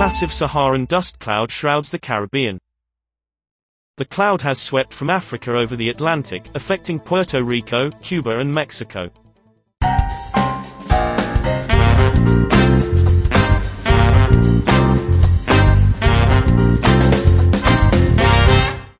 massive Saharan dust cloud shrouds the Caribbean. The cloud has swept from Africa over the Atlantic, affecting Puerto Rico, Cuba and Mexico.